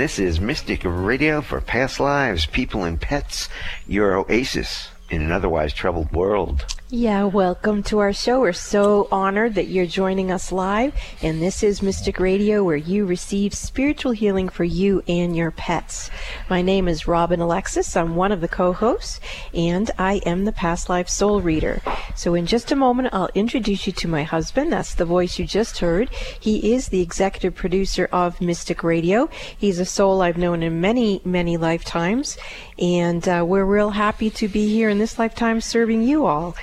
this is Mystic Radio for past lives, people, and pets, your oasis in an otherwise troubled world. Yeah, welcome to our show. We're so honored that you're joining us live. And this is Mystic Radio, where you receive spiritual healing for you and your pets. My name is Robin Alexis. I'm one of the co hosts, and I am the past life soul reader. So, in just a moment, I'll introduce you to my husband. That's the voice you just heard. He is the executive producer of Mystic Radio. He's a soul I've known in many, many lifetimes. And uh, we're real happy to be here in this lifetime serving you all.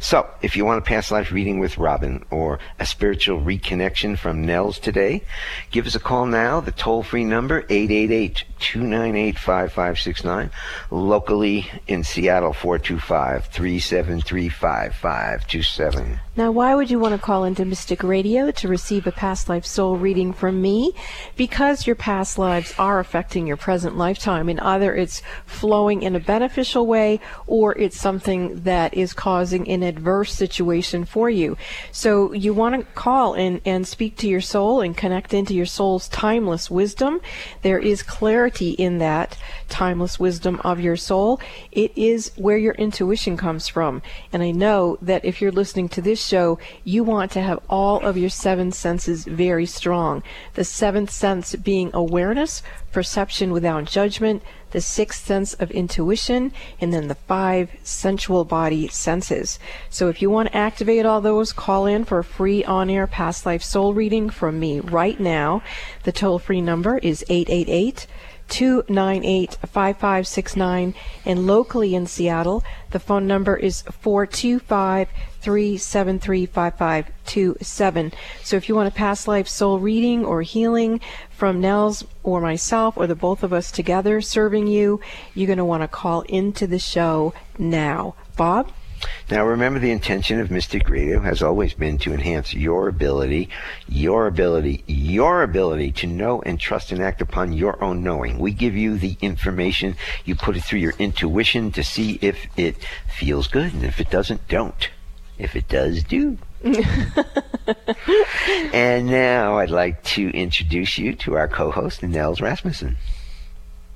So, if you want a past life reading with Robin or a spiritual reconnection from Nels today, give us a call now. The toll free number 888 298 5569. Locally in Seattle 425 373 5527. Now, why would you want to call into Mystic Radio to receive a past life soul reading from me? Because your past lives are affecting your present lifetime, and either it's flowing in a beneficial way or it's something that is causing an adverse situation for you. So you want to call and, and speak to your soul and connect into your soul's timeless wisdom. There is clarity in that timeless wisdom of your soul. It is where your intuition comes from. And I know that if you're listening to this show, you want to have all of your seven senses very strong. The seventh sense being awareness, perception without judgment, the sixth sense of intuition, and then the five sensual body senses. So if you want to activate all those, call in for a free on air past life soul reading from me right now. The toll free number is 888 298 5569. And locally in Seattle, the phone number is 425 373 5527. So if you want a past life soul reading or healing from Nels or myself or the both of us together serving you, you're going to want to call into the show now. Bob? Now, remember the intention of Mystic Radio has always been to enhance your ability, your ability, your ability to know and trust and act upon your own knowing. We give you the information, you put it through your intuition to see if it feels good, and if it doesn't, don't. If it does, do. and now I'd like to introduce you to our co host, Nels Rasmussen.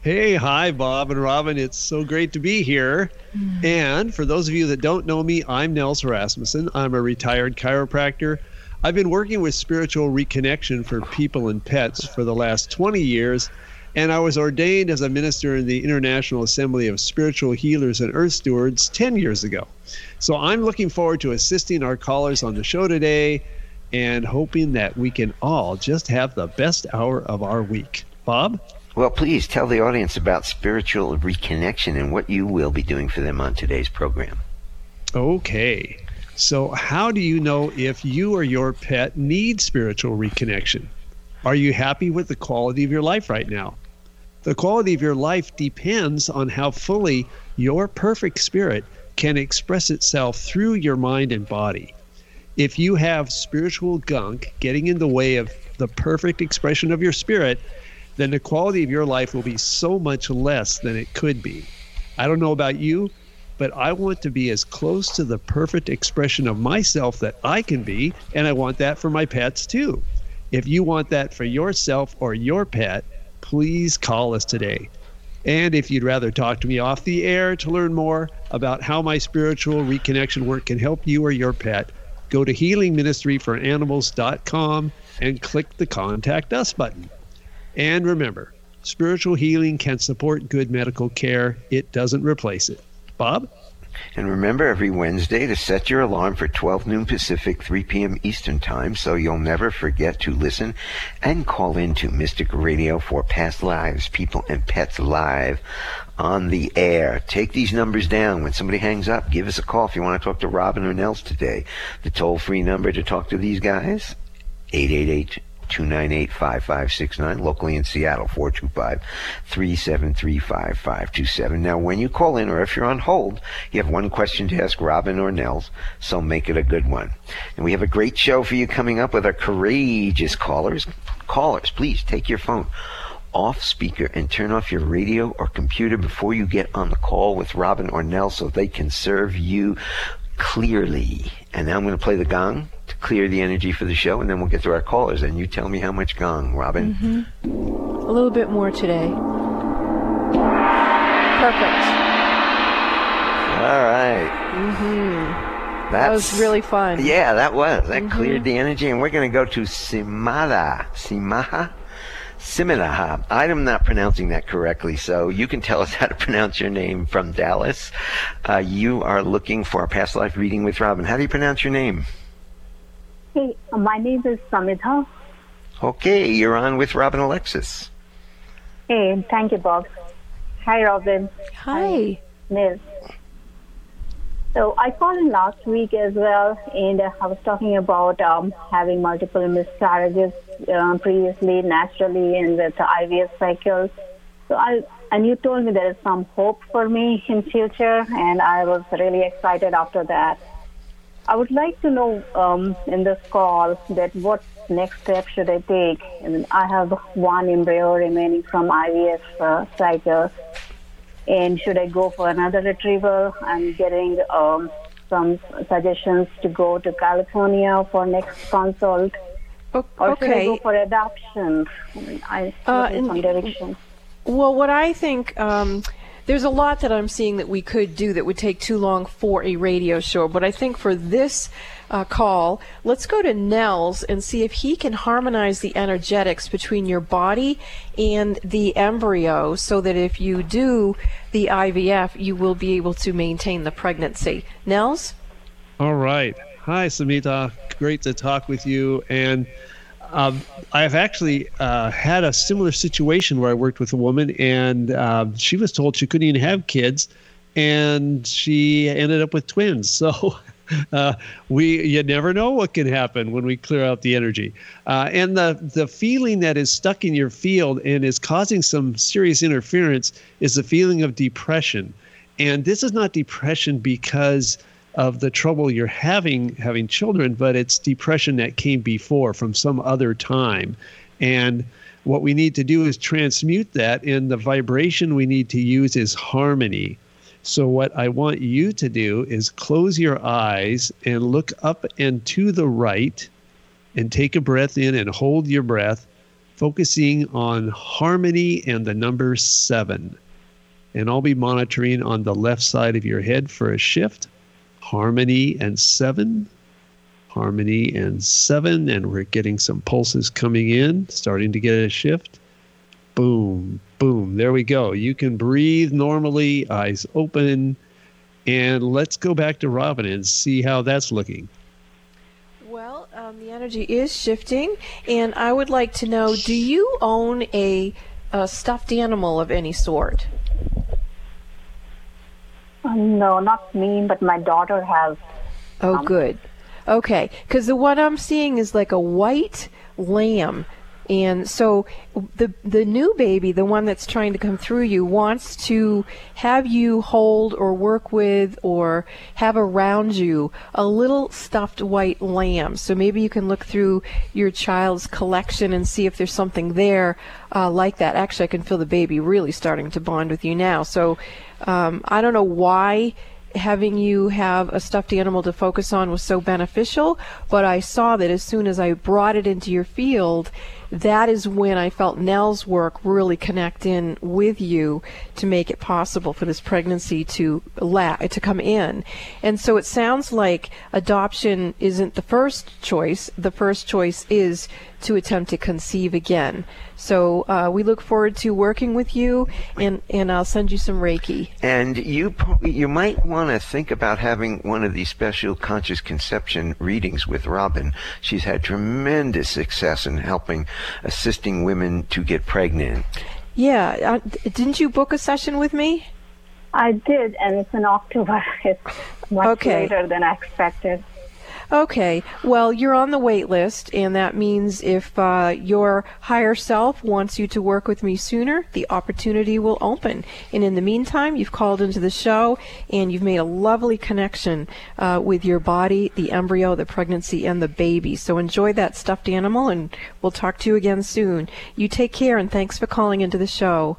Hey, hi, Bob and Robin. It's so great to be here. Mm. And for those of you that don't know me, I'm Nels Rasmussen. I'm a retired chiropractor. I've been working with spiritual reconnection for people and pets for the last 20 years, and I was ordained as a minister in the International Assembly of Spiritual Healers and Earth Stewards 10 years ago. So I'm looking forward to assisting our callers on the show today and hoping that we can all just have the best hour of our week. Bob? Well, please tell the audience about spiritual reconnection and what you will be doing for them on today's program. Okay. So, how do you know if you or your pet need spiritual reconnection? Are you happy with the quality of your life right now? The quality of your life depends on how fully your perfect spirit can express itself through your mind and body. If you have spiritual gunk getting in the way of the perfect expression of your spirit, then the quality of your life will be so much less than it could be. I don't know about you, but I want to be as close to the perfect expression of myself that I can be, and I want that for my pets too. If you want that for yourself or your pet, please call us today. And if you'd rather talk to me off the air to learn more about how my spiritual reconnection work can help you or your pet, go to healingministryforanimals.com and click the Contact Us button. And remember, spiritual healing can support good medical care, it doesn't replace it. Bob? And remember every Wednesday to set your alarm for 12 noon Pacific, 3 p.m. Eastern Time so you'll never forget to listen and call in to Mystic Radio for past lives, people, and pets live on the air. Take these numbers down. When somebody hangs up, give us a call if you want to talk to Robin or Nels today. The toll free number to talk to these guys, 888 298 5569, locally in Seattle, 425 373 5527. Now, when you call in or if you're on hold, you have one question to ask Robin or Nels, so make it a good one. And we have a great show for you coming up with our courageous callers. Callers, please take your phone off speaker and turn off your radio or computer before you get on the call with Robin or Nels so they can serve you clearly. And now I'm going to play the gong clear the energy for the show, and then we'll get to our callers. And you tell me how much gong, Robin. Mm-hmm. A little bit more today. Perfect. All right. Mm-hmm. That was really fun. Yeah, that was. That mm-hmm. cleared the energy, and we're going to go to Simada. Simaha? Siminaha. I'm not pronouncing that correctly, so you can tell us how to pronounce your name from Dallas. Uh, you are looking for a past life reading with Robin. How do you pronounce your name? Hey, my name is Samitha. Okay, you're on with Robin Alexis. Hey, thank you, Bob. Hi, Robin. Hi. Neil. So I called in last week as well, and uh, I was talking about um, having multiple miscarriages uh, previously, naturally, and with the IVF cycles. So I and you told me there is some hope for me in future, and I was really excited after that. I would like to know um, in this call that what next step should I take? And I have one embryo remaining from IVF uh, cycle and should I go for another retrieval? I'm getting um, some suggestions to go to California for next consult. Okay. Or should I go for adoption? I uh, some direction. Well, what I think. Um, there's a lot that I'm seeing that we could do that would take too long for a radio show, but I think for this uh, call, let's go to Nels and see if he can harmonize the energetics between your body and the embryo so that if you do the IVF, you will be able to maintain the pregnancy. Nels? All right. Hi, Samita. Great to talk with you. And um, I've actually uh, had a similar situation where I worked with a woman, and uh, she was told she couldn't even have kids, and she ended up with twins. So uh, we you never know what can happen when we clear out the energy, uh, and the the feeling that is stuck in your field and is causing some serious interference is the feeling of depression, and this is not depression because of the trouble you're having having children, but it's depression that came before from some other time, and what we need to do is transmute that and the vibration we need to use is harmony so, what I want you to do is close your eyes and look up and to the right and take a breath in and hold your breath, focusing on harmony and the number seven. And I'll be monitoring on the left side of your head for a shift. Harmony and seven, harmony and seven. And we're getting some pulses coming in, starting to get a shift. Boom, boom. There we go. You can breathe normally, eyes open. And let's go back to Robin and see how that's looking. Well, um, the energy is shifting, and I would like to know do you own a, a stuffed animal of any sort? Uh, no, not me, but my daughter has. Oh, um, good. Okay, because the one I'm seeing is like a white lamb and so the the new baby, the one that's trying to come through you, wants to have you hold or work with or have around you a little stuffed white lamb. So maybe you can look through your child's collection and see if there's something there uh, like that. Actually, I can feel the baby really starting to bond with you now. So um, I don't know why having you have a stuffed animal to focus on was so beneficial, but I saw that as soon as I brought it into your field, that is when I felt Nels' work really connect in with you to make it possible for this pregnancy to la- to come in. And so it sounds like adoption isn't the first choice. The first choice is to attempt to conceive again. So uh, we look forward to working with you, and, and I'll send you some Reiki. And you you might want to think about having one of these special conscious conception readings with Robin. She's had tremendous success in helping assisting women to get pregnant. Yeah, uh, didn't you book a session with me? I did, and it's in October. It's much okay. later than I expected. Okay, well, you're on the wait list, and that means if uh, your higher self wants you to work with me sooner, the opportunity will open. And in the meantime, you've called into the show and you've made a lovely connection uh, with your body, the embryo, the pregnancy, and the baby. So enjoy that stuffed animal, and we'll talk to you again soon. You take care, and thanks for calling into the show.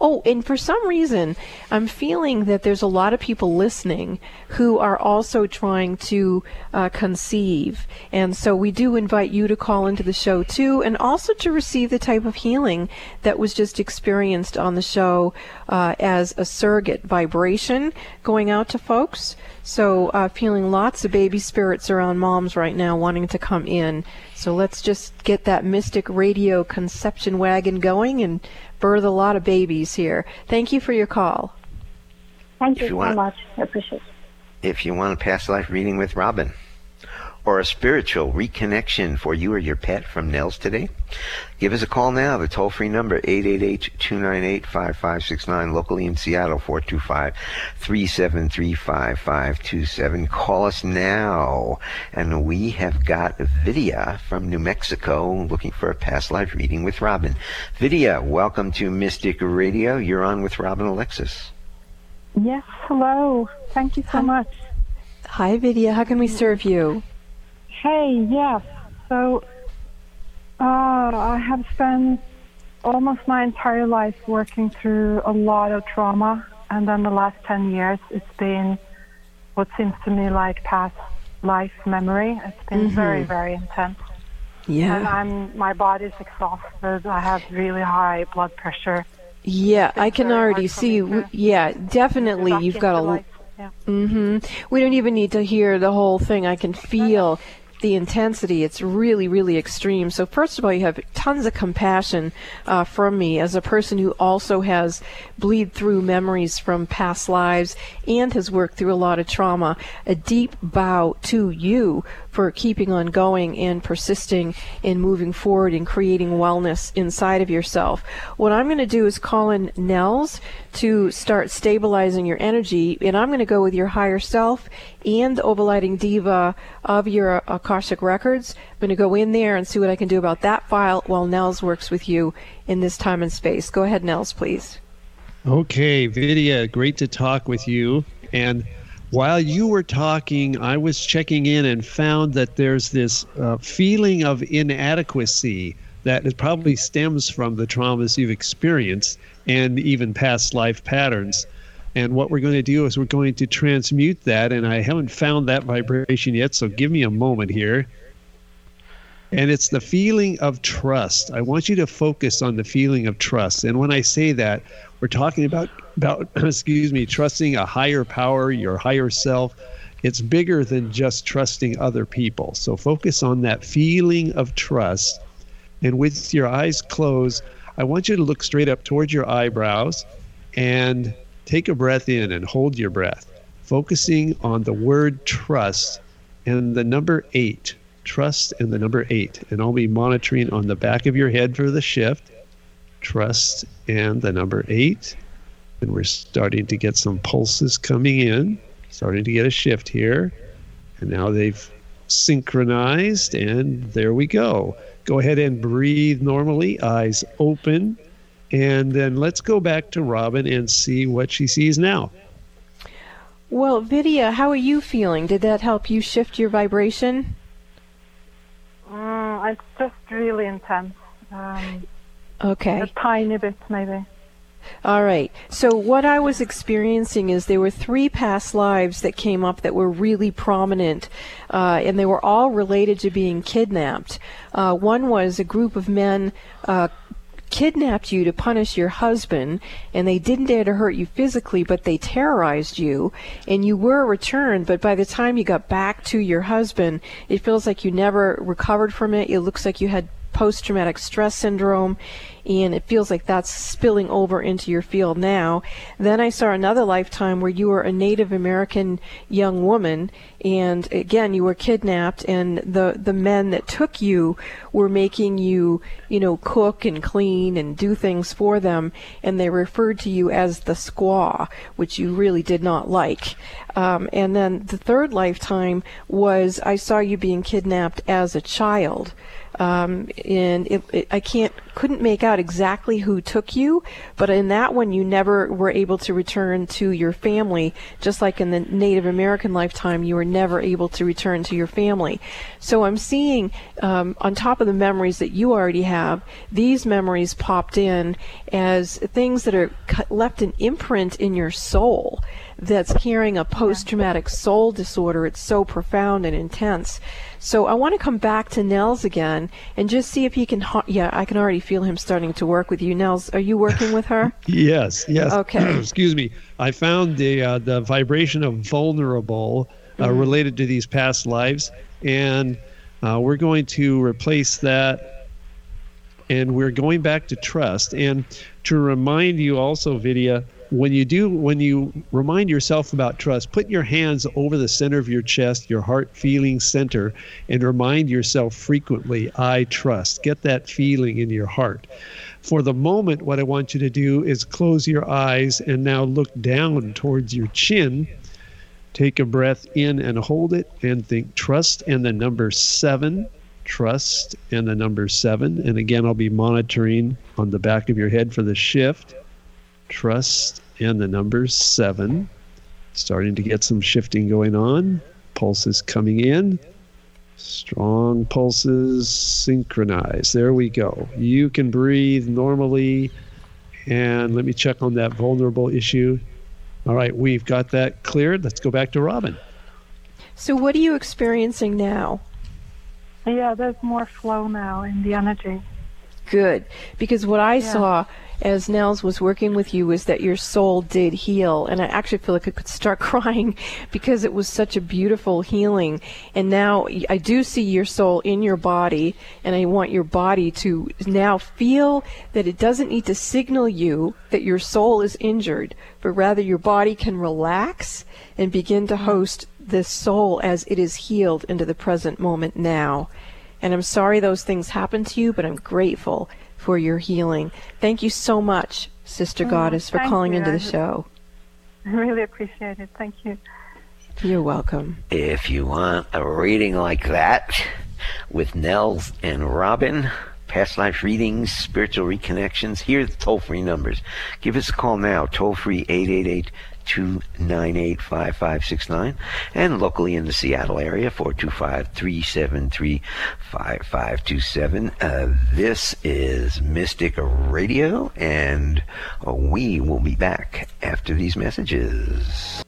Oh, and for some reason, I'm feeling that there's a lot of people listening who are also trying to uh, conceive. And so we do invite you to call into the show too, and also to receive the type of healing that was just experienced on the show uh, as a surrogate vibration going out to folks. So, uh, feeling lots of baby spirits around moms right now wanting to come in. So, let's just get that Mystic Radio conception wagon going and birth a lot of babies here. Thank you for your call. Thank you, you so want- much. I appreciate it. If you want a past life reading with Robin, or a spiritual reconnection for you or your pet from Nels today, give us a call now. The toll free number 888-298-5569, locally in Seattle 425-373-5527. Call us now. And we have got Vidya from New Mexico looking for a past life reading with Robin. Vidya, welcome to Mystic Radio. You're on with Robin Alexis. Yes, hello. Thank you so Hi. much. Hi, Vidya. How can we serve you? Hey, yes. So, uh, I have spent almost my entire life working through a lot of trauma, and then the last 10 years, it's been what seems to me like past life memory. It's been very, very intense. Yeah. And. I'm, my body's exhausted. I have really high blood pressure. Yeah, I can already see. to Yeah, definitely. You've got a. life. Yeah. hmm We don't even need to hear the whole thing. I can feel the intensity. It's really, really extreme. So, first of all, you have tons of compassion uh, from me as a person who also has bleed through memories from past lives and has worked through a lot of trauma. A deep bow to you for keeping on going and persisting in moving forward and creating wellness inside of yourself. What I'm going to do is call in Nels to start stabilizing your energy, and I'm going to go with your higher self and the overlighting deva of your Akashic records. I'm going to go in there and see what I can do about that file while Nels works with you in this time and space. Go ahead, Nels, please. Okay, Vidya, great to talk with you. And while you were talking, I was checking in and found that there's this uh, feeling of inadequacy that probably stems from the traumas you've experienced and even past life patterns. And what we're going to do is we're going to transmute that. And I haven't found that vibration yet, so give me a moment here. And it's the feeling of trust. I want you to focus on the feeling of trust. And when I say that, we're talking about about excuse me, trusting a higher power, your higher self. It's bigger than just trusting other people. So focus on that feeling of trust. And with your eyes closed, I want you to look straight up towards your eyebrows and take a breath in and hold your breath, focusing on the word trust and the number 8 trust and the number eight. And I'll be monitoring on the back of your head for the shift. Trust and the number eight. And we're starting to get some pulses coming in, starting to get a shift here. And now they've synchronized, and there we go. Go ahead and breathe normally, eyes open. And then let's go back to Robin and see what she sees now. Well, Vidya, how are you feeling? Did that help you shift your vibration? Mm, it's just really intense. Um, Okay. a tiny bit, maybe. All right. So what I was experiencing is there were three past lives that came up that were really prominent, uh, and they were all related to being kidnapped. Uh, one was a group of men. Uh, kidnapped you to punish your husband and they didn't dare to hurt you physically but they terrorized you and you were returned but by the time you got back to your husband it feels like you never recovered from it it looks like you had post traumatic stress syndrome, and it feels like that's spilling over into your field now. Then I saw another lifetime where you were a Native American young woman, and again, you were kidnapped, and the, the men that took you were making you, you know, cook and clean and do things for them, and they referred to you as the squaw, which you really did not like. Um, and then the third lifetime was I saw you being kidnapped as a child um, and it, it, I can't couldn't make out exactly who took you, but in that one, you never were able to return to your family, just like in the Native American lifetime, you were never able to return to your family. So I'm seeing, um, on top of the memories that you already have, these memories popped in as things that are left an imprint in your soul that's carrying a post traumatic soul disorder. It's so profound and intense. So I want to come back to Nels again and just see if he can. yeah, I can already feel him starting to work with you. Nels, are you working with her? yes, yes. Okay. Excuse me. I found the uh, the vibration of vulnerable uh, mm-hmm. related to these past lives, and uh, we're going to replace that, and we're going back to trust. And to remind you also, Vidya, when you do when you remind yourself about trust put your hands over the center of your chest your heart feeling center and remind yourself frequently i trust. Get that feeling in your heart. For the moment what i want you to do is close your eyes and now look down towards your chin. Take a breath in and hold it and think trust and the number 7 trust and the number 7 and again I'll be monitoring on the back of your head for the shift trust and the number seven. Starting to get some shifting going on. Pulses coming in. Strong pulses synchronized. There we go. You can breathe normally. And let me check on that vulnerable issue. All right, we've got that cleared. Let's go back to Robin. So, what are you experiencing now? Yeah, there's more flow now in the energy. Good. Because what I yeah. saw as Nels was working with you was that your soul did heal. And I actually feel like I could start crying because it was such a beautiful healing. And now I do see your soul in your body, and I want your body to now feel that it doesn't need to signal you that your soul is injured, but rather your body can relax and begin to host this soul as it is healed into the present moment now. And I'm sorry those things happened to you, but I'm grateful for your healing. Thank you so much, Sister oh, Goddess, for calling you. into the show. I really appreciate it. Thank you. You're welcome. If you want a reading like that with Nels and Robin, past life readings, spiritual reconnections, here are the toll free numbers. Give us a call now, toll free 888 298 5569 and locally in the Seattle area 425 373 5527. Uh, this is Mystic Radio and we will be back after these messages.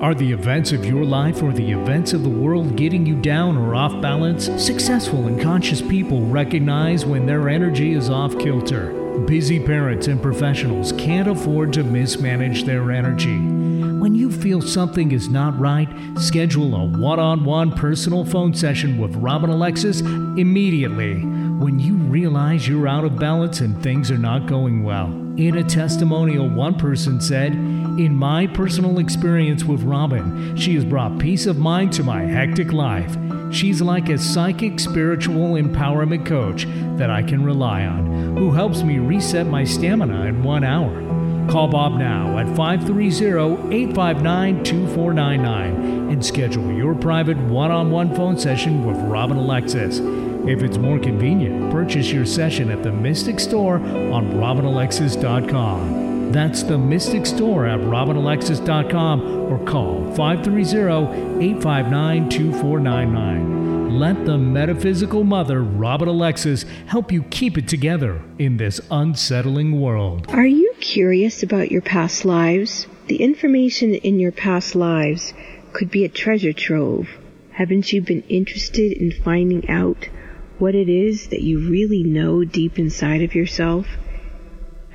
Are the events of your life or the events of the world getting you down or off balance? Successful and conscious people recognize when their energy is off kilter. Busy parents and professionals can't afford to mismanage their energy. When you feel something is not right, schedule a one on one personal phone session with Robin Alexis immediately when you realize you're out of balance and things are not going well. In a testimonial, one person said, In my personal experience with Robin, she has brought peace of mind to my hectic life. She's like a psychic spiritual empowerment coach that I can rely on, who helps me reset my stamina in one hour. Call Bob now at 530 859 2499 and schedule your private one on one phone session with Robin Alexis. If it's more convenient, purchase your session at the Mystic Store on RobinAlexis.com. That's the Mystic Store at RobinAlexis.com or call 530 859 2499. Let the metaphysical mother, Robin Alexis, help you keep it together in this unsettling world. Are you curious about your past lives? The information in your past lives could be a treasure trove. Haven't you been interested in finding out what it is that you really know deep inside of yourself?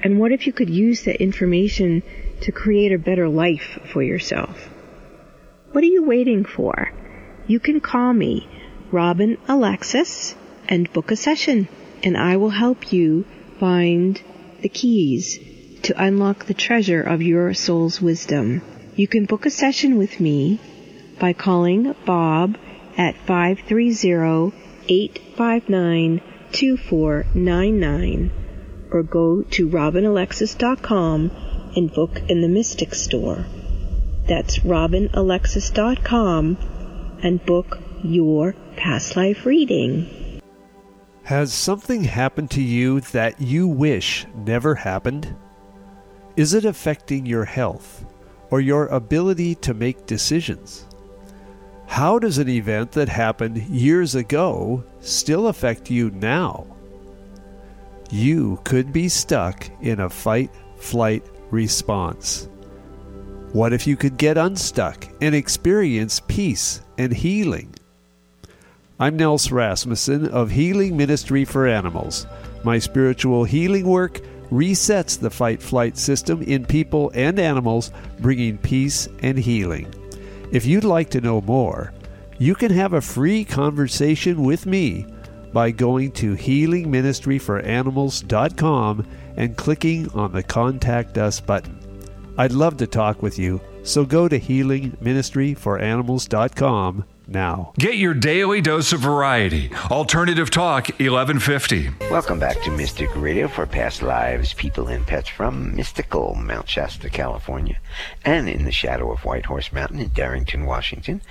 And what if you could use that information to create a better life for yourself? What are you waiting for? You can call me, Robin Alexis, and book a session, and I will help you find the keys to unlock the treasure of your soul's wisdom. You can book a session with me by calling Bob at 530 859 2499 or go to robinalexis.com and book in the Mystic Store. That's robinalexis.com and book your past life reading. Has something happened to you that you wish never happened? Is it affecting your health or your ability to make decisions? How does an event that happened years ago still affect you now? You could be stuck in a fight flight response. What if you could get unstuck and experience peace and healing? I'm Nels Rasmussen of Healing Ministry for Animals. My spiritual healing work resets the fight flight system in people and animals, bringing peace and healing. If you'd like to know more, you can have a free conversation with me by going to healingministryforanimals.com and clicking on the Contact Us button. I'd love to talk with you, so go to healingministryforanimals.com now. Get your daily dose of variety. Alternative Talk 1150. Welcome back to Mystic Radio for past lives, people, and pets from mystical Mount Shasta, California, and in the shadow of White Horse Mountain in Darrington, Washington,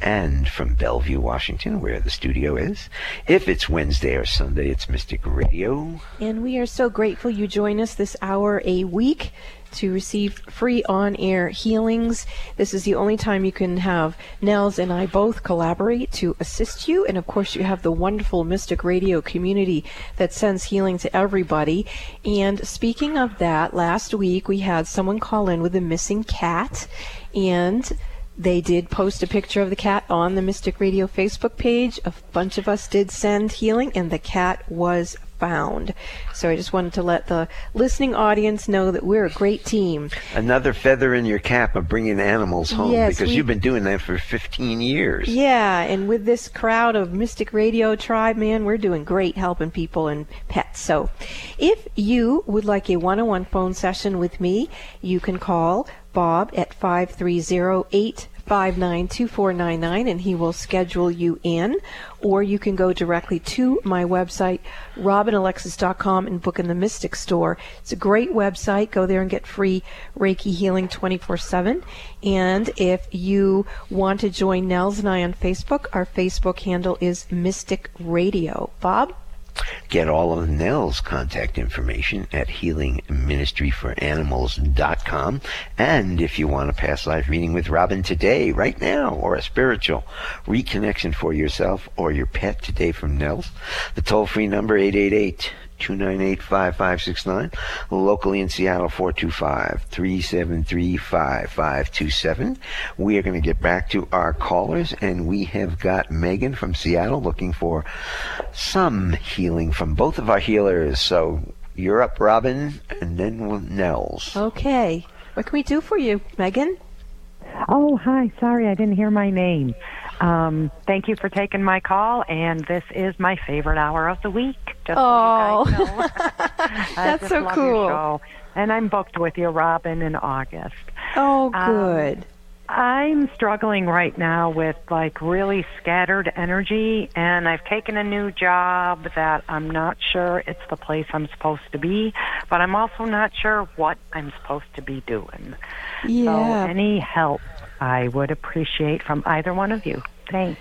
and from Bellevue, Washington, where the studio is. If it's Wednesday or Sunday, it's Mystic Radio. And we are so grateful you join us this hour a week to receive free on air healings. This is the only time you can have Nels and I both collaborate to assist you. And of course, you have the wonderful Mystic Radio community that sends healing to everybody. And speaking of that, last week we had someone call in with a missing cat. And they did post a picture of the cat on the Mystic Radio Facebook page. A bunch of us did send healing, and the cat was found. So I just wanted to let the listening audience know that we're a great team. Another feather in your cap of bringing animals home Yes, because we- you've been doing that for 15 years. Yeah, and with this crowd of Mystic Radio tribe, man, we're doing great helping people and pets. So if you would like a one on one phone session with me, you can call Bob at 530 859 and he will schedule you in. Or you can go directly to my website, robinalexis.com, and book in the Mystic Store. It's a great website. Go there and get free Reiki healing 24 7. And if you want to join Nels and I on Facebook, our Facebook handle is Mystic Radio. Bob? Get all of Nels' contact information at healingministryforanimals.com. And if you want a past life reading with Robin today, right now, or a spiritual reconnection for yourself or your pet today from Nels, the toll free number 888 298 5569. Locally in Seattle, 425 373 5527. We are going to get back to our callers, and we have got Megan from Seattle looking for some healing from both of our healers. So you're up, Robin, and then we'll Nels. Okay. What can we do for you, Megan? Oh, hi. Sorry, I didn't hear my name. Um, thank you for taking my call, and this is my favorite hour of the week. Just Oh. so you guys know. That's so cool. And I'm booked with you, Robin, in August. Oh, Um, good. I'm struggling right now with like really scattered energy, and I've taken a new job that I'm not sure it's the place I'm supposed to be, but I'm also not sure what I'm supposed to be doing. yeah. So any help I would appreciate from either one of you. Thanks.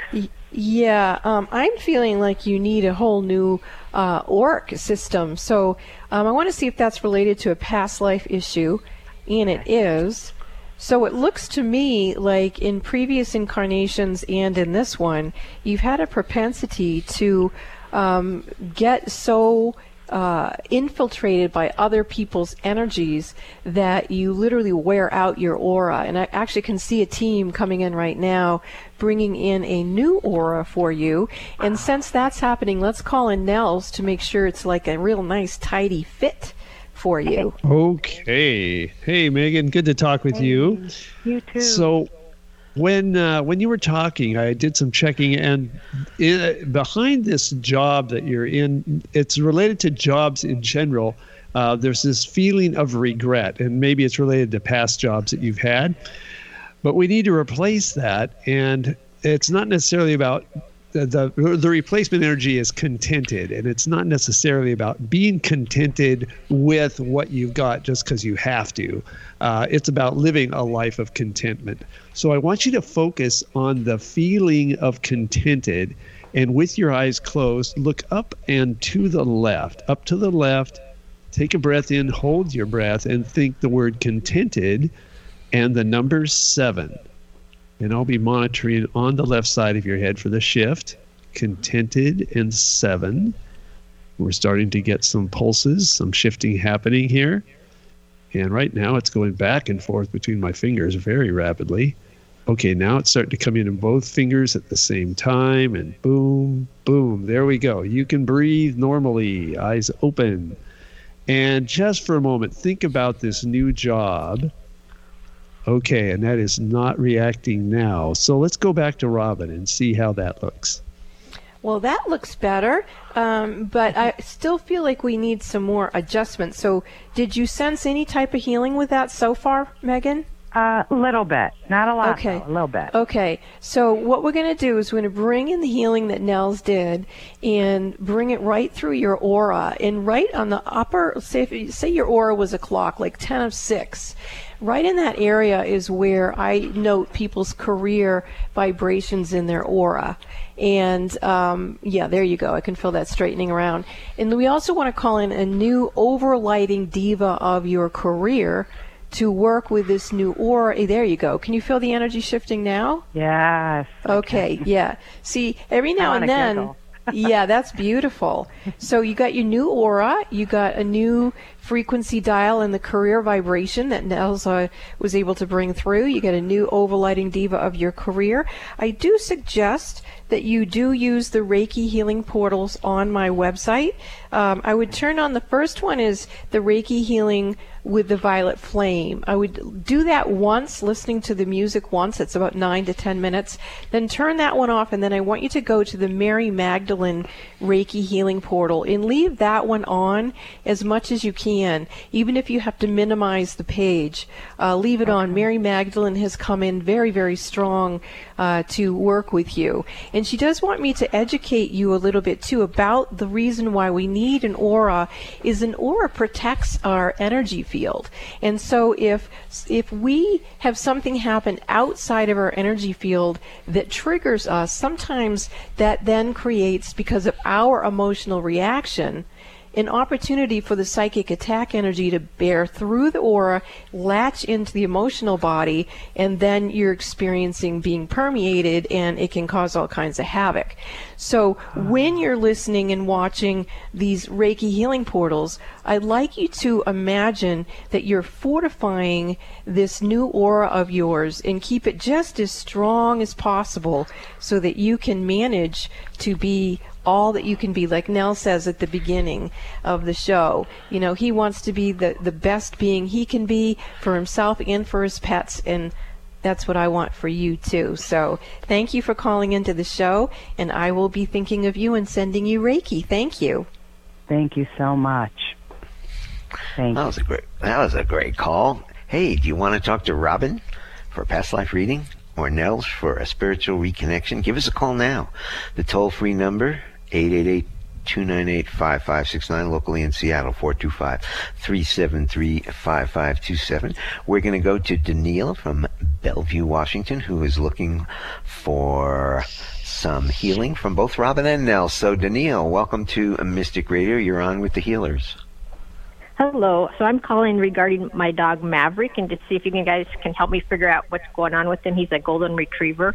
Yeah, um, I'm feeling like you need a whole new uh, auric system. So um, I want to see if that's related to a past life issue, and it is. So it looks to me like in previous incarnations and in this one, you've had a propensity to um, get so uh, infiltrated by other people's energies that you literally wear out your aura. And I actually can see a team coming in right now bringing in a new aura for you. And since that's happening, let's call in Nels to make sure it's like a real nice, tidy fit for you. Okay. Hey, Megan, good to talk with you. You too. So, when uh, when you were talking, I did some checking, and i behind this job that you're in, it's related to jobs in general. Uh, there's this feeling of regret, and maybe it's related to past jobs that you've had. But we need to replace that, and it's not necessarily about the, the the replacement energy is contented, and it's not necessarily about being contented with what you've got just because you have to. Uh, it's about living a life of contentment. So I want you to focus on the feeling of contented, And with your eyes closed, look up and to the left. Up to the left, take a breath in, hold your breath, and think the word contented and the number seven. And I'll be monitoring on the left side of your head for the shift. Contented and seven. We're starting to get some pulses, some shifting happening here. And right now it's going back and forth between my fingers very rapidly. Okay, now it's starting to come in in both fingers at the same time, and boom, boom, there we go. You can breathe normally, eyes open. And just for a moment, think about this new job. Okay, and that is not reacting now. So let's go back to Robin and see how that looks. Well, that looks better, um, but I still feel like we need some more adjustments. So, did you sense any type of healing with that so far, Megan? A uh, little bit, not a lot. Okay, though, a little bit. Okay, so what we're going to do is we're going to bring in the healing that Nels did and bring it right through your aura and right on the upper. Say, if, say your aura was a clock, like ten of six right in that area is where I note people's career vibrations in their aura. And um, yeah, there you go. I can feel that straightening around. And we also want to call in a new overlighting deva of your career to work with this new aura. There you go. Can you feel the energy shifting now? Yes. Okay, yeah. See, every now and then. yeah, that's beautiful. So you got your new aura, you got a new frequency dial and the career vibration that Nelsa was able to bring through. You get a new overlighting deva of your career. I do suggest that you do use the Reiki healing portals on my website. Um, I would turn on the first one is the Reiki healing with the violet flame. I would do that once, listening to the music once. It's about nine to ten minutes. Then turn that one off, and then I want you to go to the Mary Magdalene Reiki healing portal and leave that one on as much as you can, even if you have to minimize the page. Uh, leave it on. Mary Magdalene has come in very, very strong uh, to work with you. And she does want me to educate you a little bit too about the reason why we need an aura is an aura protects our energy field. And so if if we have something happen outside of our energy field that triggers us, sometimes that then creates because of our emotional reaction an opportunity for the psychic attack energy to bear through the aura, latch into the emotional body, and then you're experiencing being permeated and it can cause all kinds of havoc. So when you're listening and watching these Reiki healing portals, I'd like you to imagine that you're fortifying this new aura of yours and keep it just as strong as possible so that you can manage to be all that you can be. Like Nell says at the beginning of the show, you know, he wants to be the, the best being he can be for himself and for his pets. And that's what I want for you too. So thank you for calling into the show, and I will be thinking of you and sending you Reiki. Thank you. Thank you so much. Thank that you. was a great. That was a great call. Hey, do you want to talk to Robin for a past life reading or Nels for a spiritual reconnection? Give us a call now. The toll free number 888 298 5569 locally in Seattle 425 373 5527. We're going to go to Danielle from Bellevue, Washington, who is looking for some healing from both Robin and Nell. So, Danielle, welcome to Mystic Radio. You're on with the healers. Hello. So I'm calling regarding my dog Maverick and to see if you guys can help me figure out what's going on with him. He's a golden retriever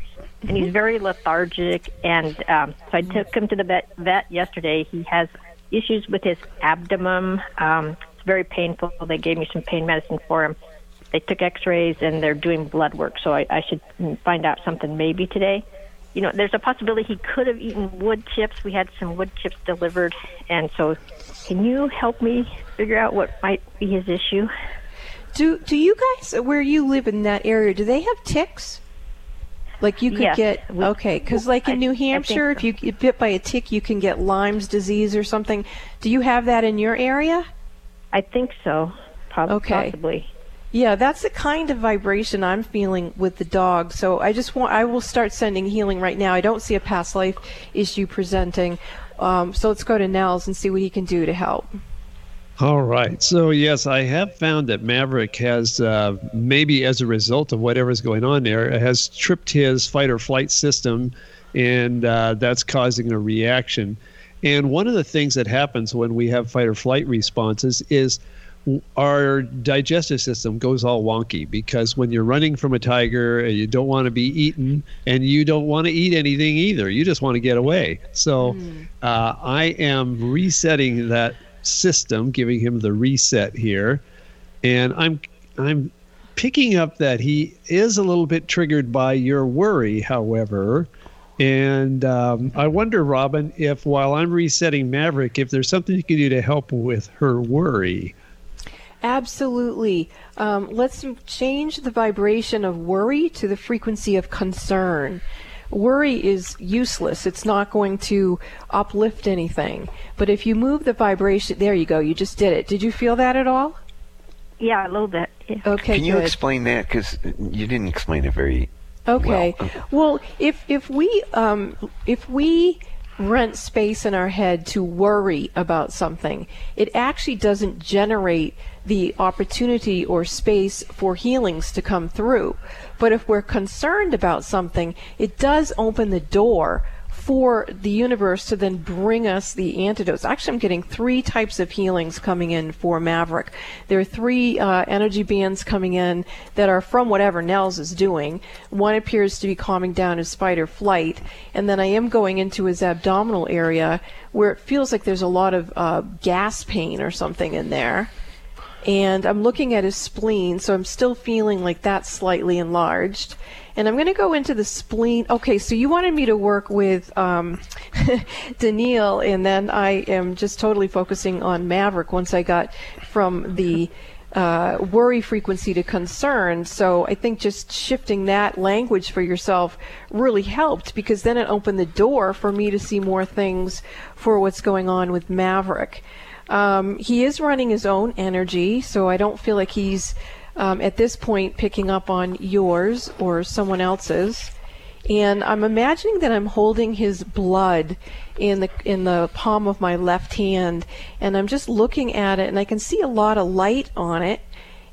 and he's very lethargic. And um, so I took him to the vet, vet yesterday. He has issues with his abdomen. Um, it's very painful. They gave me some pain medicine for him. They took X-rays and they're doing blood work. So I, I should find out something maybe today. You know, there's a possibility he could have eaten wood chips. We had some wood chips delivered, and so can you help me figure out what might be his issue? Do Do you guys, where you live in that area, do they have ticks? Like you could yes, get okay, because like in I, New Hampshire, so. if you get bit by a tick, you can get Lyme's disease or something. Do you have that in your area? I think so. Prob- okay. Possibly. Yeah, that's the kind of vibration I'm feeling with the dog. So I just want I will start sending healing right now. I don't see a past life issue presenting. Um, so let's go to Nels and see what he can do to help. All right. So, yes, I have found that Maverick has, uh, maybe as a result of whatever's going on there, has tripped his fight or flight system, and uh, that's causing a reaction. And one of the things that happens when we have fight or flight responses is our digestive system goes all wonky because when you're running from a tiger, and you don't want to be eaten and you don't want to eat anything either. You just want to get away. So mm. uh, I am resetting that system, giving him the reset here, and I'm I'm picking up that he is a little bit triggered by your worry, however. And um, I wonder, Robin, if while I'm resetting Maverick, if there's something you can do to help with her worry. Absolutely. Um, let's change the vibration of worry to the frequency of concern. Worry is useless. It's not going to uplift anything. But if you move the vibration, there you go. You just did it. Did you feel that at all? Yeah, a little bit. Yeah. Okay. Can you good. explain that? Because you didn't explain it very Okay. Well, well if if we um, if we rent space in our head to worry about something, it actually doesn't generate the opportunity or space for healings to come through. But if we're concerned about something, it does open the door for the universe to then bring us the antidotes. Actually, I'm getting three types of healings coming in for Maverick. There are three uh, energy bands coming in that are from whatever Nels is doing. One appears to be calming down his fight or flight, and then I am going into his abdominal area where it feels like there's a lot of uh, gas pain or something in there. And I'm looking at his spleen, so I'm still feeling like that's slightly enlarged. And I'm going to go into the spleen. Okay, so you wanted me to work with um, Daniil, and then I am just totally focusing on Maverick once I got from the uh, worry frequency to concern. So I think just shifting that language for yourself really helped because then it opened the door for me to see more things for what's going on with Maverick. Um, he is running his own energy, so I don't feel like he's um, at this point picking up on yours or someone else's. And I'm imagining that I'm holding his blood in the in the palm of my left hand, and I'm just looking at it, and I can see a lot of light on it.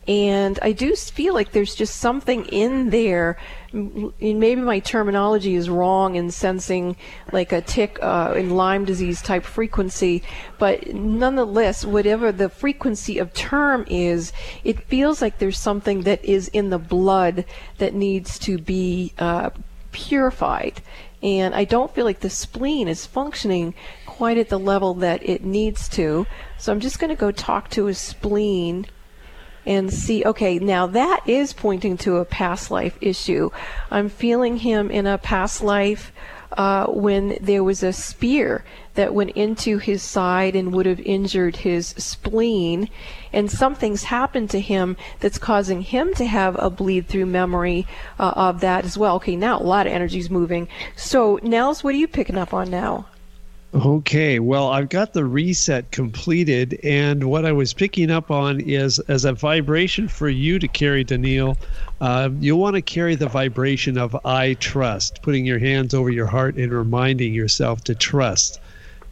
And I do feel like there's just something in there. Maybe my terminology is wrong in sensing like a tick uh, in Lyme disease type frequency, but nonetheless, whatever the frequency of term is, it feels like there's something that is in the blood that needs to be uh, purified. And I don't feel like the spleen is functioning quite at the level that it needs to. So I'm just going to go talk to a spleen and see, okay, now that is pointing to a past life issue. I'm feeling him in a past life uh, when there was a spear that went into his side and would have injured his spleen, and something's happened to him that's causing him to have a bleed through memory uh, of that as well. Okay, now a lot of energy's moving. So, Nels, what are you picking up on now? Okay, well, I've got the reset completed, and what I was picking up on is as a vibration for you to carry, Daniil, uh, you want to carry the vibration of I trust, putting your hands over your heart and reminding yourself to trust.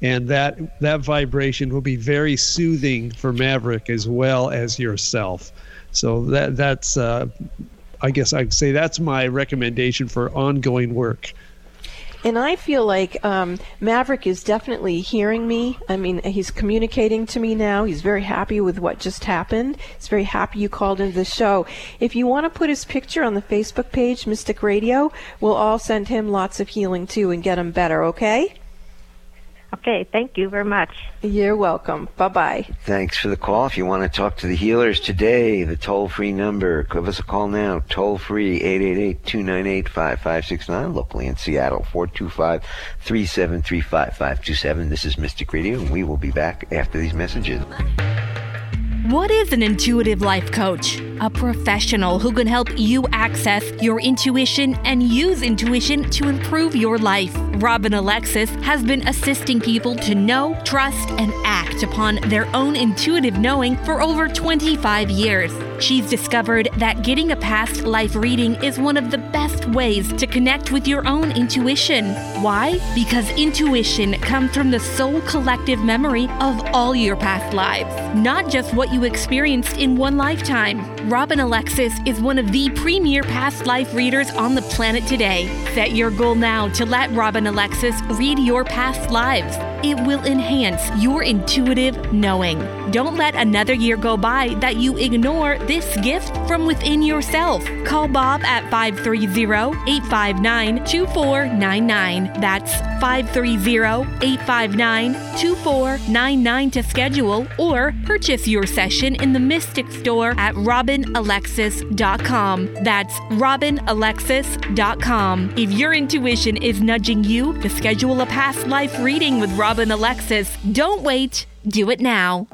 And that that vibration will be very soothing for Maverick as well as yourself. So that that's uh, I guess I'd say that's my recommendation for ongoing work. And I feel like um, Maverick is definitely hearing me. I mean, he's communicating to me now. He's very happy with what just happened. He's very happy you called into the show. If you want to put his picture on the Facebook page, Mystic Radio, we'll all send him lots of healing too and get him better, okay? Okay, thank you very much. You're welcome. Bye bye. Thanks for the call. If you want to talk to the healers today, the toll free number, give us a call now. Toll free 888 298 5569, locally in Seattle 425 373 5527. This is Mystic Radio, and we will be back after these messages. What is an intuitive life coach? a professional who can help you access your intuition and use intuition to improve your life. Robin Alexis has been assisting people to know, trust, and act upon their own intuitive knowing for over 25 years. She's discovered that getting a past life reading is one of the best ways to connect with your own intuition. Why? Because intuition comes from the soul collective memory of all your past lives, not just what you experienced in one lifetime. Robin Alexis is one of the premier past life readers on the planet today. Set your goal now to let Robin Alexis read your past lives. It will enhance your intuitive knowing. Don't let another year go by that you ignore this gift from within yourself. Call Bob at 530 859 2499. That's 530 859 2499 to schedule or purchase your session in the Mystic Store at robinalexis.com. That's robinalexis.com. If your intuition is nudging you to schedule a past life reading with Robin Alexis, don't wait. Do it now.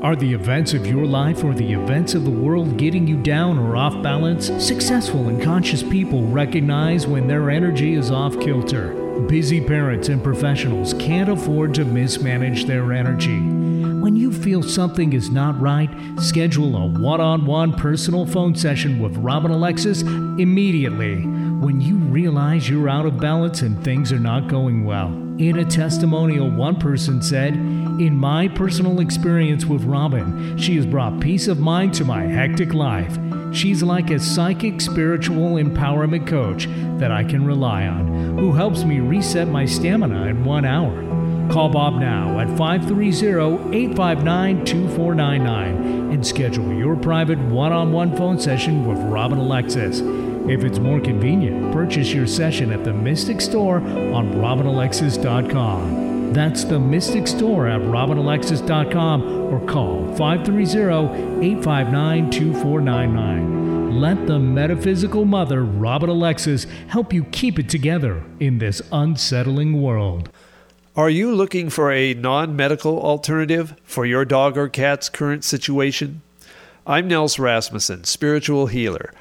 Are the events of your life or the events of the world getting you down or off balance? Successful and conscious people recognize when their energy is off kilter. Busy parents and professionals can't afford to mismanage their energy. When you feel something is not right, schedule a one on one personal phone session with Robin Alexis immediately when you realize you're out of balance and things are not going well. In a testimonial, one person said, In my personal experience with Robin, she has brought peace of mind to my hectic life. She's like a psychic spiritual empowerment coach that I can rely on, who helps me reset my stamina in one hour. Call Bob now at 530-859-2499 and schedule your private one-on-one phone session with Robin Alexis. If it's more convenient, purchase your session at the Mystic Store on robinalexis.com. That's the Mystic Store at robinalexis.com or call 530-859-2499. Let the metaphysical mother, Robin Alexis, help you keep it together in this unsettling world. Are you looking for a non medical alternative for your dog or cat's current situation? I'm Nels Rasmussen, spiritual healer.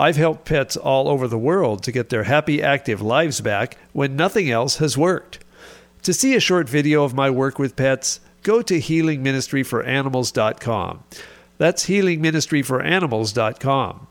I've helped pets all over the world to get their happy, active lives back when nothing else has worked. To see a short video of my work with pets, go to healingministryforanimals.com. That's healingministryforanimals.com.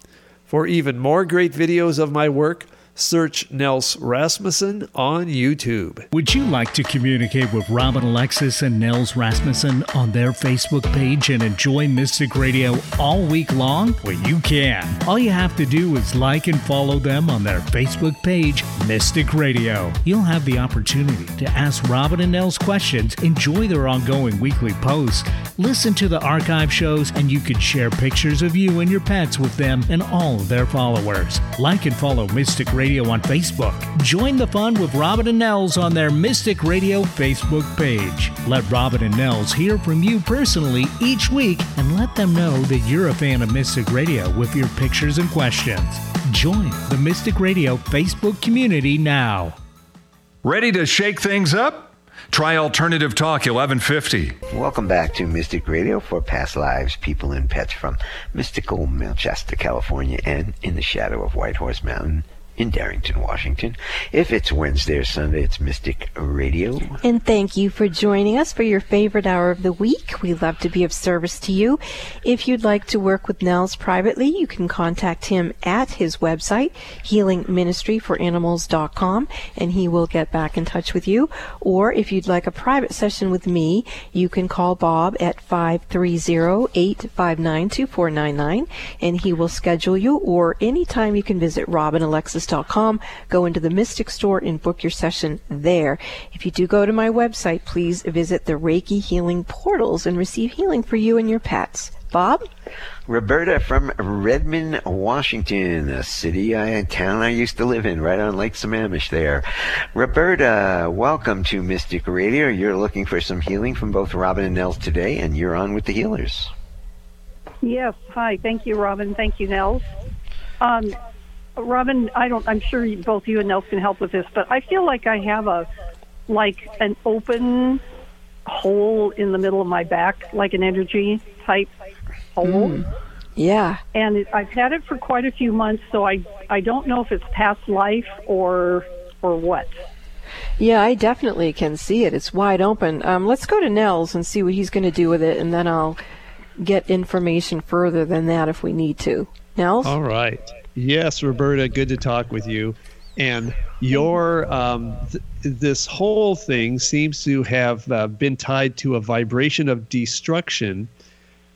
For even more great videos of my work, Search Nels Rasmussen on YouTube. Would you like to communicate with Robin Alexis and Nels Rasmussen on their Facebook page and enjoy Mystic Radio all week long? Well, you can. All you have to do is like and follow them on their Facebook page, Mystic Radio. You'll have the opportunity to ask Robin and Nels questions, enjoy their ongoing weekly posts, listen to the archive shows, and you can share pictures of you and your pets with them and all of their followers. Like and follow Mystic Radio on Facebook. Join the fun with Robin and Nels on their Mystic Radio Facebook page. Let Robin and Nels hear from you personally each week and let them know that you're a fan of Mystic Radio with your pictures and questions. Join the Mystic Radio Facebook community now. Ready to shake things up? Try Alternative Talk 1150. Welcome back to Mystic Radio for Past Lives, People and Pets from mystical Mount Shasta, California, and in the shadow of White Horse Mountain in Darrington, Washington. If it's Wednesday or Sunday, it's Mystic Radio. And thank you for joining us for your favorite hour of the week. We love to be of service to you. If you'd like to work with Nels privately, you can contact him at his website, healingministryforanimals.com, and he will get back in touch with you. Or if you'd like a private session with me, you can call Bob at 530-859-2499, and he will schedule you. Or anytime you can visit robinalexis.com, go into the Mystic Store and book your session there. If you do go to my website, please visit the Reiki Healing Portals and receive healing for you and your pets. Bob? Roberta from Redmond, Washington, a city, a town I used to live in, right on Lake Sammamish there. Roberta, welcome to Mystic Radio. You're looking for some healing from both Robin and Nels today, and you're on with the healers. Yes. Hi. Thank you, Robin. Thank you, Nels. Um, Robin, I don't. I'm sure you, both you and Nels can help with this, but I feel like I have a like an open hole in the middle of my back, like an energy type hole. Mm. Yeah. And it, I've had it for quite a few months, so I I don't know if it's past life or or what. Yeah, I definitely can see it. It's wide open. Um, let's go to Nels and see what he's going to do with it, and then I'll get information further than that if we need to. Nels? All right. Yes, Roberta, good to talk with you. And your um, th- this whole thing seems to have uh, been tied to a vibration of destruction,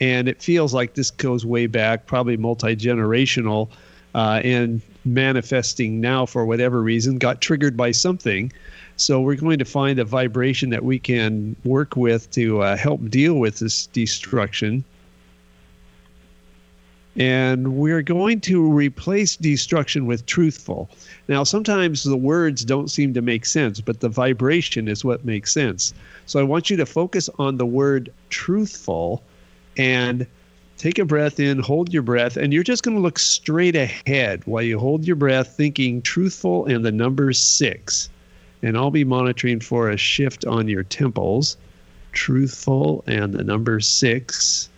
and it feels like this goes way back, probably multi generational, uh, and manifesting now for whatever reason got triggered by something. So we're going to find a vibration that we can work with to uh, help deal with this destruction and we're going to replace destruction with truthful. Now, sometimes the words don't seem to make sense, but the vibration is what makes sense. So I want you to focus on the word truthful and take a breath in, hold your breath, and you're just going to look straight ahead while you hold your breath, thinking truthful and the number six. And I'll be monitoring for a shift on your temples. Truthful and the number six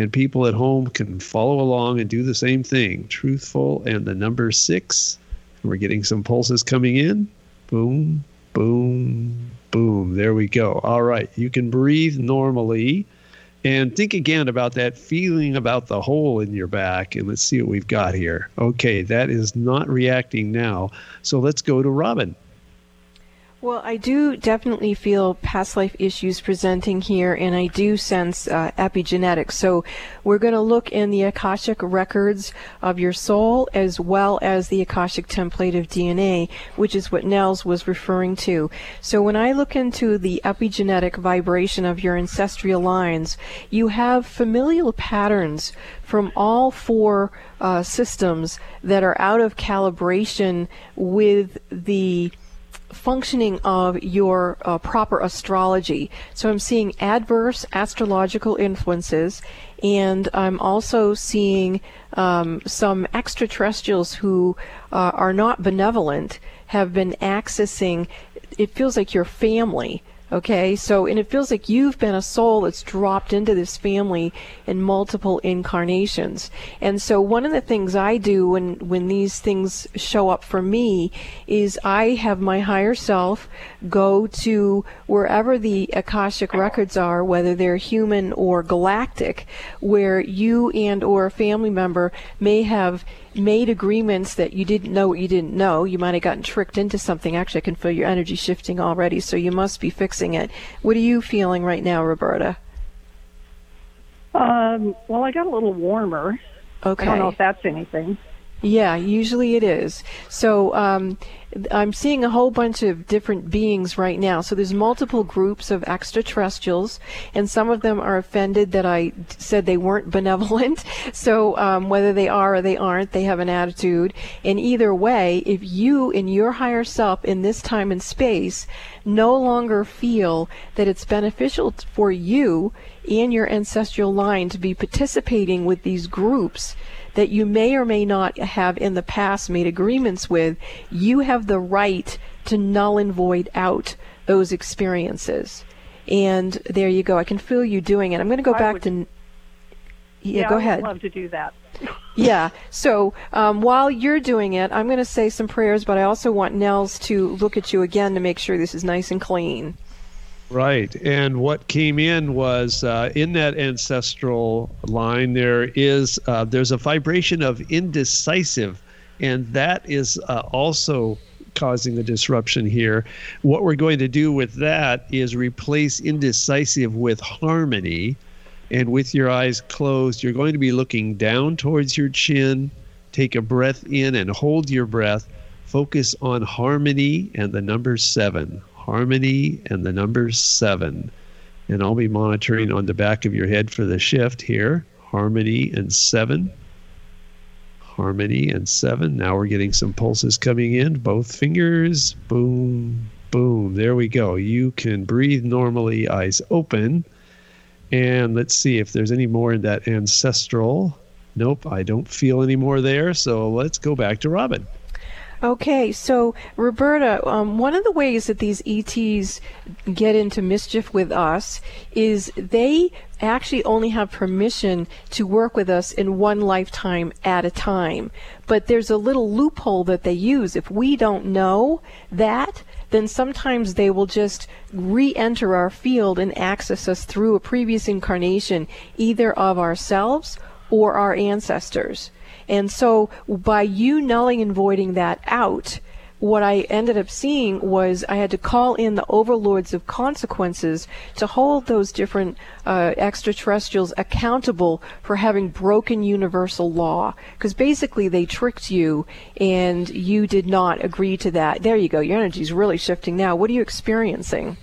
and people at home can follow along and do the same thing. Truthful and the number six. We're getting some pulses coming in. Boom, boom, boom. There we go. All right. You can breathe normally. And think again about that feeling about the hole in your back. And let's see what we've got here. Okay, that is not reacting now. So let's go to Robin. Well, I do definitely feel past life issues presenting here, and I do sense uh, epigenetics. So we're going to look in the Akashic records of your soul as well as the Akashic template of DNA, which is what Nels was referring to. So when I look into the epigenetic vibration of your ancestral lines, you have familial patterns from all four uh, systems that are out of calibration with the functioning of your uh, proper astrology. So I'm seeing adverse astrological influences, and I'm also seeing um, some extraterrestrials who uh, are not benevolent have been accessing. It feels like your family Okay, so, and it feels like you've been a soul that's dropped into this family in multiple incarnations. And so one of the things I do when, when these things show up for me is I have my higher self go to wherever the Akashic records are, whether they're human or galactic, where you and or a family member may have made agreements that you didn't know what you didn't know. You might have gotten tricked into something. Actually, I can feel your energy shifting already, so you must be fixing it. What are you feeling right now, Roberta? Um, well, I got a little warmer. Okay. I don't know if that's anything. Yeah, usually it is. So um, I'm seeing a whole bunch of different beings right now. So there's multiple groups of extraterrestrials, and some of them are offended that I said they weren't benevolent. So um, whether they are or they aren't, they have an attitude. And either way, if you in your higher self in this time and space no longer feel that it's beneficial for you and your ancestral line to be participating with these groups that you may or may not have in the past made agreements with, you have the right to null and void out those experiences. And there you go. I can feel you doing it. I'm going to go I back would- to. Yeah, go ahead. I would ahead. love to do that. Yeah. So um, while you're doing it, I'm going to say some prayers, but I also want Nels to look at you again to make sure this is nice and clean. Right. And what came in was uh, in that ancestral line, there is uh, there's a vibration of indecisive, and that is uh, also causing a disruption here. What we're going to do with that is replace indecisive with harmony. And with your eyes closed, you're going to be looking down towards your chin. Take a breath in and hold your breath. Focus on harmony and the number seven harmony and the number seven. And I'll be monitoring on the back of your head for the shift here. Harmony and seven. Harmony and seven. Now we're getting some pulses coming in. Both fingers. Boom, boom. There we go. You can breathe normally, eyes open. And let's see if there's any more in that ancestral. Nope, I don't feel any more there. So let's go back to Robin. Okay, so Roberta, um, one of the ways that these ETs get into mischief with us is they actually only have permission to work with us in one lifetime at a time. But there's a little loophole that they use. If we don't know that, then sometimes they will just re enter our field and access us through a previous incarnation, either of ourselves or our ancestors. And so by you nulling and voiding that out, what I ended up seeing was I had to call in the overlords of consequences to hold those different uh, extraterrestrials accountable for having broken universal law. Because basically they tricked you and you did not agree to that. There you go. Your energy is really shifting now. What are you experiencing?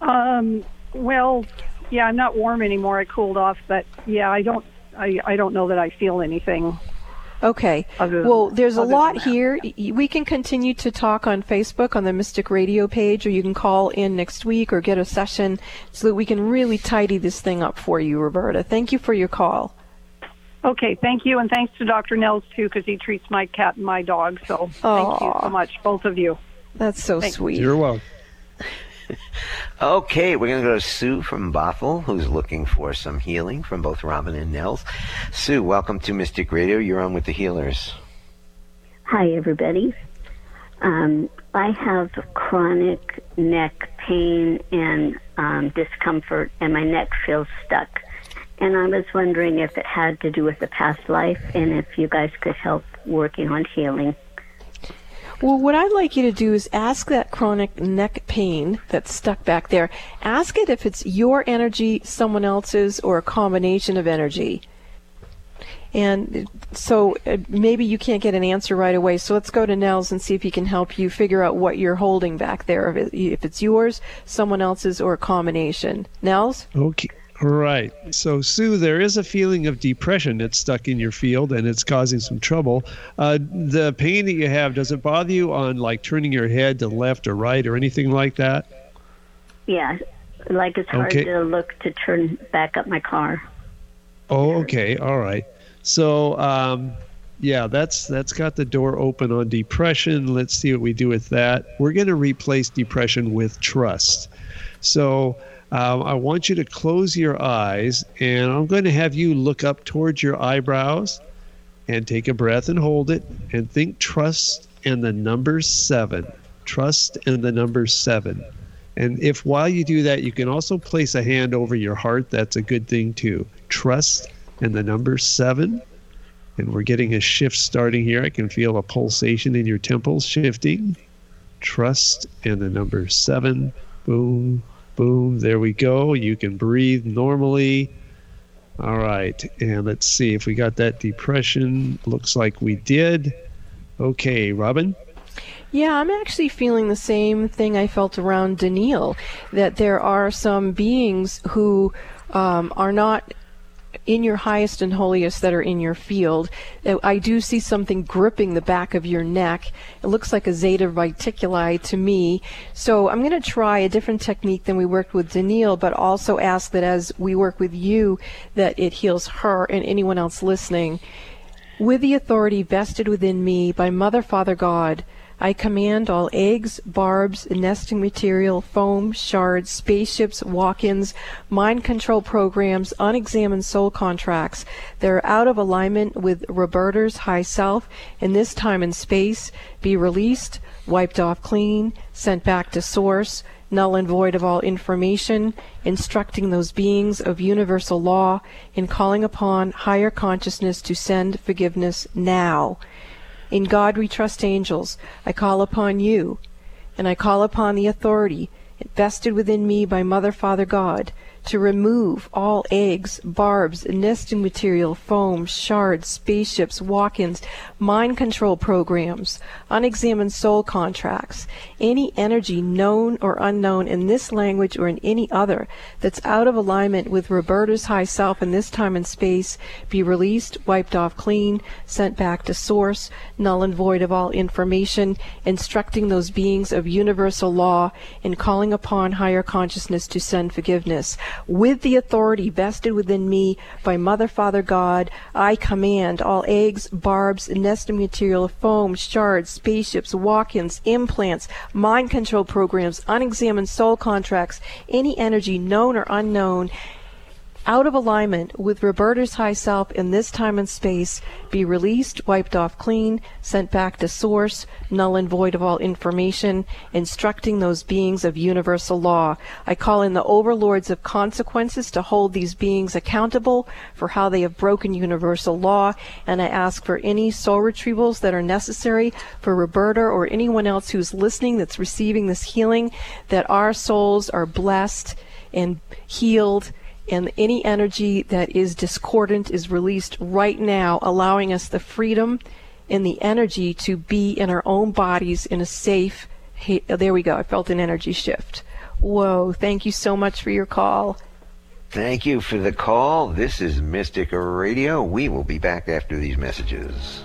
Um, well, yeah, I'm not warm anymore. I cooled off, but yeah, I don't I, I don't know that I feel anything. Okay. Well, there's a lot here. We can continue to talk on Facebook on the Mystic Radio page, or you can call in next week or get a session so that we can really tidy this thing up for you, Roberta. Thank you for your call. Okay, thank you, and thanks to Dr. Nels too, because he treats my cat and my dog. So thank you so much, both of you. That's so Thanks. sweet. You're welcome. Okay, we're going to go to Sue from Bothell, who's looking for some healing from both Robin and Nels. Sue, welcome to Mystic Radio. You're on with the healers. Hi, everybody. Um, I have chronic neck pain and um, discomfort, and my neck feels stuck. And I was wondering if it had to do with the past life and if you guys could help working on healing. Well, what I'd like you to do is ask that chronic neck pain that's stuck back there. Ask it if it's your energy, someone else's, or a combination of energy. And so uh, maybe you can't get an answer right away. So let's go to Nels and see if he can help you figure out what you're holding back there. If it's yours, someone else's, or a combination. Nels? Okay. Right. So, Sue, there is a feeling of depression that's stuck in your field and it's causing some trouble. Uh, the pain that you have, does it bother you on like turning your head to left or right or anything like that? Yeah, like it's hard Okay. to look to turn back up my car. Oh, okay. All right. So, um, yeah, that's that's got the door open on depression. Let's see what we do with that. We're going to replace depression with trust. So, um, I want you to close your eyes, and I'm going to have you look up towards your eyebrows, and take a breath and hold it, and think trust and the number seven. Trust and the number seven. And if while you do that, you can also place a hand over your heart, that's a good thing too. Trust and the number seven. And we're getting a shift starting here. I can feel a pulsation in your temples shifting. Trust and the number seven. Boom, boom. There we go. You can breathe normally. All right. And let's see if we got that depression. Looks like we did. Okay, Robin. Yeah, I'm actually feeling the same thing I felt around Daniil, that there are some beings who um, are not in your highest and holiest that are in your field. Uh, I do see something gripping the back of your neck. It looks like a zeta reticuli to me. So I'm going to try a different technique than we worked with Daniil, but also ask that as we work with you, that it heals her and anyone else listening. With the authority vested within me by Mother, Father, God, I command all eggs, barbs, nesting material, foam, shards, spaceships, walk-ins, mind control programs, unexamined soul contracts They're out of alignment with Roberta's high self in this time and space be released, wiped off clean, sent back to source, null and void of all information, instructing those beings of universal law in calling upon higher consciousness to send forgiveness now. In God we trust angels. I call upon you, and I call upon the authority vested within me by Mother, Father, God, to remove all eggs, barbs, nesting material, foam, shards, spaceships, walk-ins, mind control programs, unexamined soul contracts, any energy known or unknown in this language or in any other that's out of alignment with Roberta's high self in this time and space be released, wiped off clean, sent back to source, null and void of all information, instructing those beings of universal law and calling upon higher consciousness to send forgiveness. With the authority vested within me by Mother, Father, God, I command all eggs, barbs, nesting material, foam, shards, spaceships, walk-ins, implants, mind control programs, unexamined soul contracts, any energy known or unknown, out of alignment with Roberta's high self in this time and space be released, wiped off clean, sent back to source, null and void of all information, instructing those beings of universal law. I call in the overlords of consequences to hold these beings accountable for how they have broken universal law, and I ask for any soul retrievals that are necessary for Roberta or anyone else who's listening that's receiving this healing, that our souls are blessed and healed and any energy that is discordant is released right now, allowing us the freedom and the energy to be in our own bodies in a safe. Hey, there we go. I felt an energy shift. Whoa! Thank you so much for your call. Thank you for the call. This is Mystic Radio. We will be back after these messages.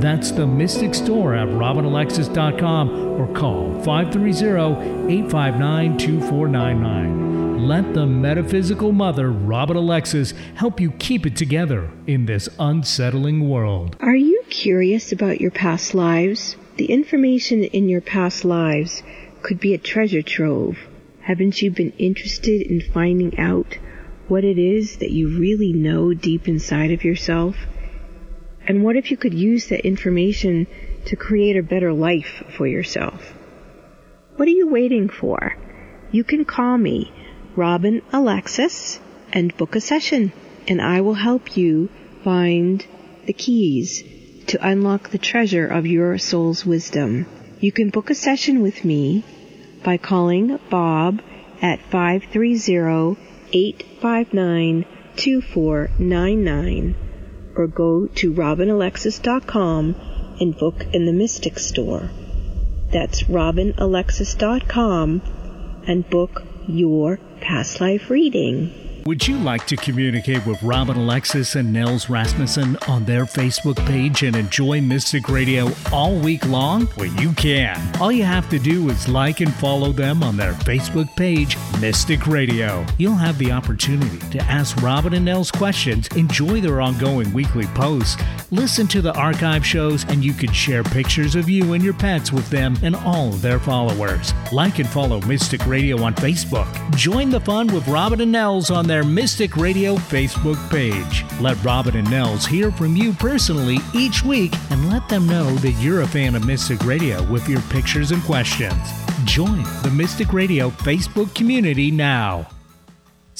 That's the Mystic Store at RobinAlexis.com or call 530-859-2499. Let the metaphysical mother, Robin Alexis, help you keep it together in this unsettling world. Are you curious about your past lives? The information in your past lives could be a treasure trove. Haven't you been interested in finding out what it is that you really know deep inside of yourself? And what if you could use that information to create a better life for yourself? What are you waiting for? You can call me, Robin Alexis, and book a session, and I will help you find the keys to unlock the treasure of your soul's wisdom. You can book a session with me by calling Bob at 530 859 2499 or go to robinalexis.com and book in the Mystic Store. That's robinalexis.com and book your past life reading. Would you like to communicate with Robin Alexis and Nels Rasmussen on their Facebook page and enjoy Mystic Radio all week long? Well, you can. All you have to do is like and follow them on their Facebook page, Mystic Radio. You'll have the opportunity to ask Robin and Nels questions, enjoy their ongoing weekly posts, listen to the archive shows, and you can share pictures of you and your pets with them and all of their followers. Like and follow Mystic Radio on Facebook. Join the fun with Robin and Nels on their Mystic Radio Facebook page. Let Robin and Nels hear from you personally each week and let them know that you're a fan of Mystic Radio with your pictures and questions. Join the Mystic Radio Facebook community now.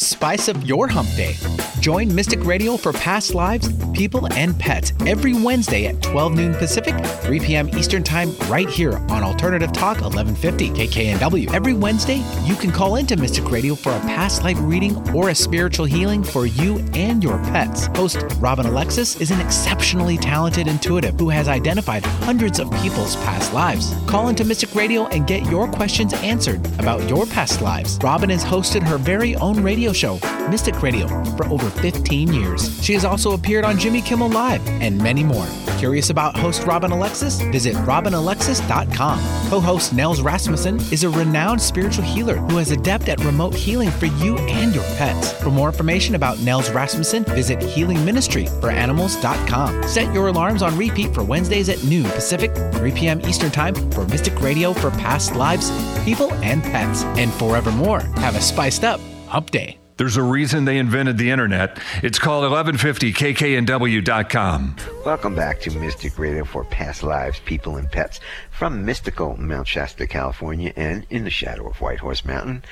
Spice up your hump day. Join Mystic Radio for past lives, people, and pets every Wednesday at 12 noon Pacific, 3 p.m. Eastern Time, right here on Alternative Talk 1150 KKNW. Every Wednesday, you can call into Mystic Radio for a past life reading or a spiritual healing for you and your pets. Host Robin Alexis is an exceptionally talented intuitive who has identified hundreds of people's past lives. Call into Mystic Radio and get your questions answered about your past lives. Robin has hosted her very own radio show, Mystic Radio, for over 15 years. She has also appeared on Jimmy Kimmel Live and many more. Curious about host Robin Alexis? Visit robinalexis.com. Co host Nels Rasmussen is a renowned spiritual healer who is adept at remote healing for you and your pets. For more information about Nels Rasmussen, visit healingministryforanimals.com. Set your alarms on repeat for Wednesdays at noon Pacific, 3 p.m. Eastern Time for Mystic Radio for past lives, people, and pets. And forevermore, have a spiced up Hump Day. There's a reason they invented the internet. It's called 1150kknw.com. Welcome back to Mystic Radio for Past Lives, People, and Pets from mystical Mount Shasta, California, and in the shadow of White Horse Mountain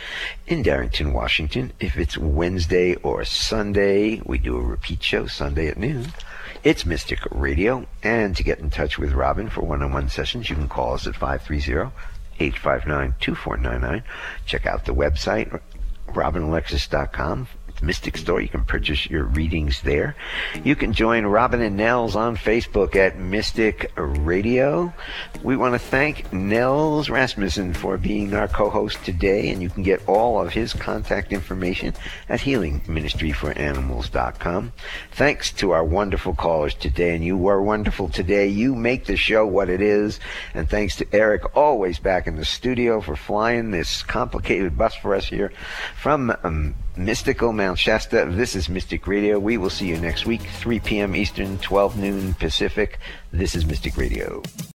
in Darrington, Washington. If it's Wednesday or Sunday, we do a repeat show Sunday at noon. It's Mystic Radio. And to get in touch with Robin for one on one sessions, you can call us at 530 859 2499. Check out the website, robinalexis.com. Mystic Store. You can purchase your readings there. You can join Robin and Nels on Facebook at Mystic Radio. We want to thank Nels Rasmussen for being our co-host today, and you can get all of his contact information at Healing Ministry for healingministryforanimals.com. Thanks to our wonderful callers today, and you were wonderful today. You make the show what it is, and thanks to Eric, always back in the studio for flying this complicated bus for us here from um, mystical Mount Shasta. This is Mystic Radio. We will see you next week, 3 p.m. Eastern, 12 noon Pacific. This is Mystic Radio.